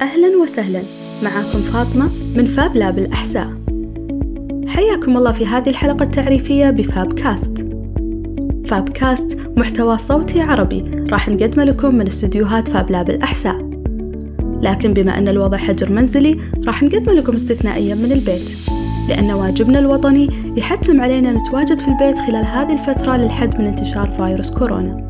أهلا وسهلا. معاكم فاطمة من فاب لاب الأحساء حياكم الله في هذه الحلقة التعريفية بفاب كاست فاب كاست محتوى صوتي عربي راح نقدمه لكم من استديوهات فاب لاب الأحساء لكن بما أن الوضع حجر منزلي راح نقدمه لكم استثنائيا من البيت. لأن واجبنا الوطني يحتم علينا نتواجد في البيت خلال هذه الفترة للحد من انتشار فيروس كورونا.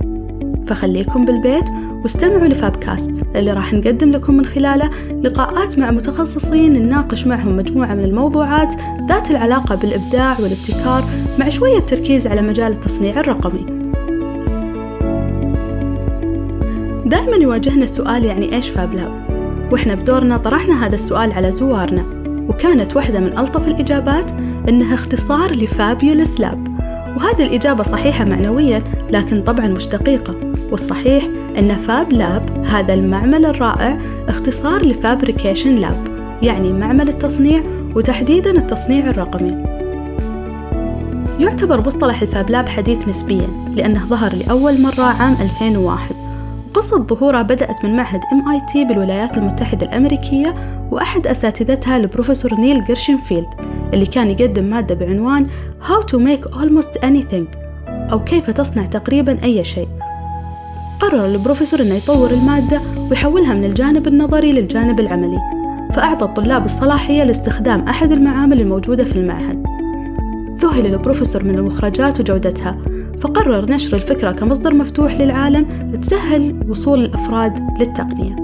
فخليكم بالبيت واستمعوا لفابكاست اللي راح نقدم لكم من خلاله لقاءات مع متخصصين نناقش معهم مجموعة من الموضوعات ذات العلاقة بالإبداع والابتكار مع شوية تركيز على مجال التصنيع الرقمي. دائما يواجهنا سؤال يعني إيش فاب لاب وإحنا بدورنا طرحنا هذا السؤال على زوارنا وكانت واحدة من ألطف الإجابات إنها اختصار لفابيولس لاب وهذه الإجابة صحيحة معنويا لكن طبعا مش دقيقة. والصحيح أن Fab Lab هذا المعمل الرائع اختصار ل fabrication lab يعني معمل التصنيع وتحديدا التصنيع الرقمي. يعتبر مصطلح ال Fab Lab حديث نسبيا لأنه ظهر لأول مرة عام 2001 قصة ظهوره بدأت من معهد MIT بالولايات المتحدة الأمريكية وأحد أساتذتها البروفيسور نيل جيرشنفيلد اللي كان يقدم مادة بعنوان How to make almost anything أو كيف تصنع تقريبا أي شيء. قرر البروفيسور أنه يطور المادة ويحولها من الجانب النظري للجانب العملي فأعطى الطلاب الصلاحية لاستخدام أحد المعامل الموجودة في المعهد. ذهل البروفيسور من المخرجات وجودتها فقرر نشر الفكرة كمصدر مفتوح للعالم لتسهل وصول الأفراد للتقنية.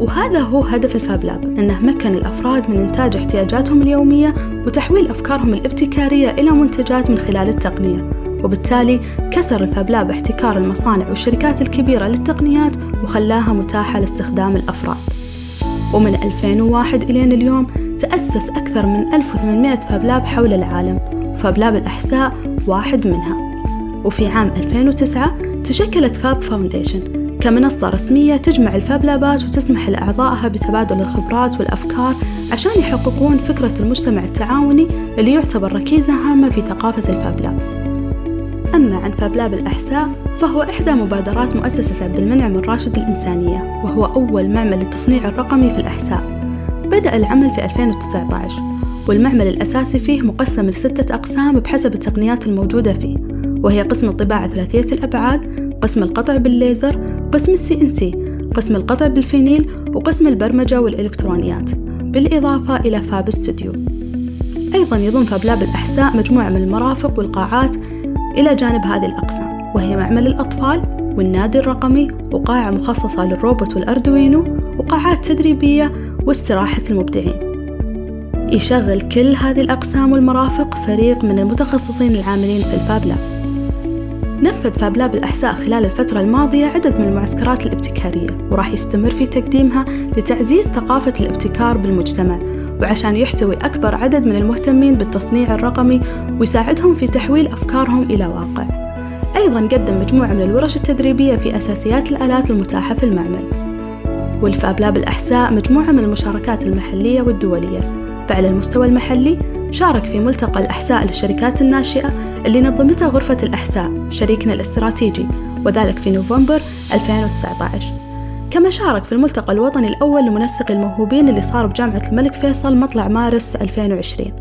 وهذا هو هدف الفاب لاب أنه مكن الأفراد من إنتاج احتياجاتهم اليومية وتحويل أفكارهم الابتكارية إلى منتجات من خلال التقنية. وبالتالي كسر الفاب لاب احتكار المصانع والشركات الكبيرة للتقنيات وخلاها متاحة لاستخدام الأفراد. ومن 2001 إلى اليوم تأسس أكثر من 1800 فاب لاب حول العالم. وفاب لاب الأحساء واحد منها. وفي عام 2009 تشكلت Fab Foundation كمنصة رسمية تجمع ال Fab Lab ات وتسمح لأعضائها بتبادل الخبرات والأفكار عشان يحققون فكرة المجتمع التعاوني اللي يعتبر ركيزة هامة في ثقافة ال Fab Lab أما عن Fab Lab الأحساء فهو إحدى مبادرات مؤسسة عبد المنعم الراشد الإنسانية وهو أول معمل للتصنيع الرقمي في الأحساء. بدأ العمل في 2019 والمعمل الأساسي فيه مقسم لستة أقسام بحسب التقنيات الموجودة فيه وهي قسم الطباعة ثلاثية الأبعاد قسم القطع بالليزر قسم ال CNC قسم القطع بالفينيل وقسم البرمجة والإلكترونيات. بالإضافة إلى Fab Studio. أيضا يضم Fab Lab الأحساء مجموعة من المرافق والقاعات إلى جانب هذه الأقسام وهي معمل الأطفال والنادي الرقمي وقاعة مخصصة للروبوت والأردوينو وقاعات تدريبية واستراحة المبدعين. يشغل كل هذه الأقسام والمرافق فريق من المتخصصين العاملين في ال Fab Lab نفذ فاب لاب الأحساء خلال الفترة الماضية عدد من المعسكرات الابتكارية وراح يستمر في تقديمها لتعزيز ثقافة الابتكار بالمجتمع. وعشان يحتوي أكبر عدد من المهتمين بالتصنيع الرقمي ويساعدهم في تحويل أفكارهم إلى واقع. أيضا قدم مجموعة من الورش التدريبية في أساسيات الآلات المتاحة في المعمل. والفاب لاب الأحساء مجموعة من المشاركات المحلية والدولية. فعلى المستوى المحلي شارك في ملتقى الأحساء للشركات الناشئة اللي نظمتها غرفة الأحساء شريكنا الاستراتيجي وذلك في نوفمبر 2019 كما شارك في الملتقى الوطني الأول لمنسقي الموهوبين اللي صار بجامعة الملك فيصل مطلع مارس 2020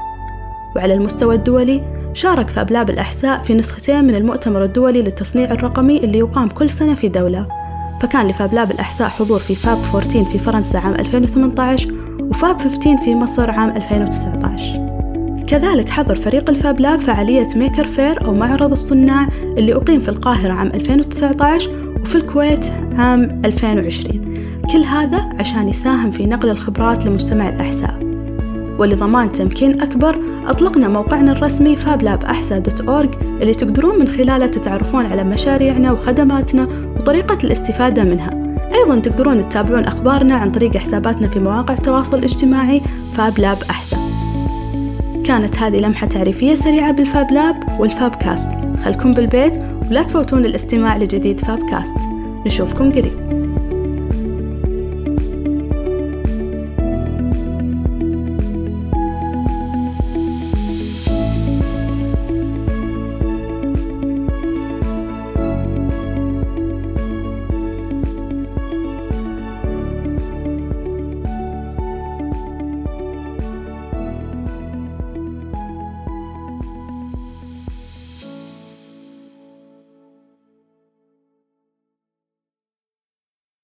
وعلى المستوى الدولي شارك Fab Lab الأحساء في نسختين من المؤتمر الدولي للتصنيع الرقمي اللي يقام كل سنة في دولة. فكان ل Fab Lab الأحساء حضور في Fab 14 في فرنسا عام 2018 و Fab 15 في مصر عام 2019 كذلك حضر فريق ال Fab Lab فعالية Maker Faire أو معرض الصناع اللي أقيم في القاهرة عام 2019 وفي الكويت عام 2020 كل هذا عشان يساهم في نقل الخبرات لمجتمع الأحساء ولضمان تمكين أكبر أطلقنا موقعنا الرسمي fablabahsa.org اللي تقدرون من خلاله تتعرفون على مشاريعنا وخدماتنا وطريقة الاستفادة منها. أيضا تقدرون تتابعون أخبارنا عن طريق حساباتنا في مواقع التواصل الاجتماعي Fab Lab الأحساء كانت هذه لمحة تعريفية سريعة بال Fab Lab خلكم بالبيت ولا تفوتون الاستماع لجديد Fab Cast نشوفكم قريب.